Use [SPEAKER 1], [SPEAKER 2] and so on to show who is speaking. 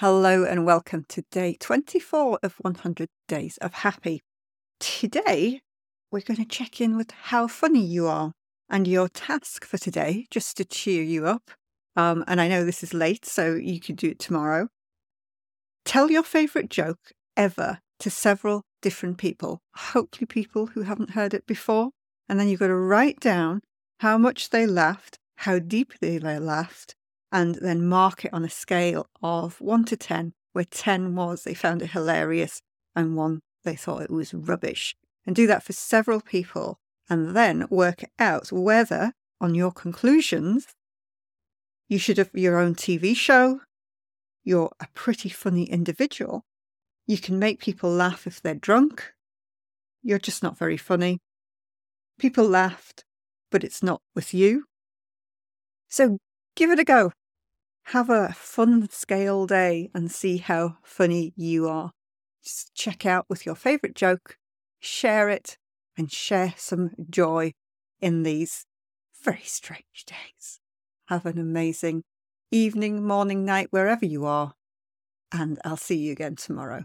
[SPEAKER 1] Hello and welcome to day 24 of 100 Days of Happy. Today, we're going to check in with how funny you are. And your task for today, just to cheer you up, um, and I know this is late, so you could do it tomorrow. Tell your favourite joke ever to several different people, hopefully people who haven't heard it before. And then you've got to write down how much they laughed, how deeply they laughed, and then mark it on a scale of 1 to 10, where 10 was they found it hilarious and 1 they thought it was rubbish. And do that for several people, and then work out whether, on your conclusions, you should have your own TV show, you're a pretty funny individual, you can make people laugh if they're drunk, you're just not very funny. People laughed, but it's not with you. So give it a go. Have a fun scale day and see how funny you are. Just check out with your favourite joke, share it, and share some joy in these very strange days. Have an amazing evening, morning, night, wherever you are, and I'll see you again tomorrow.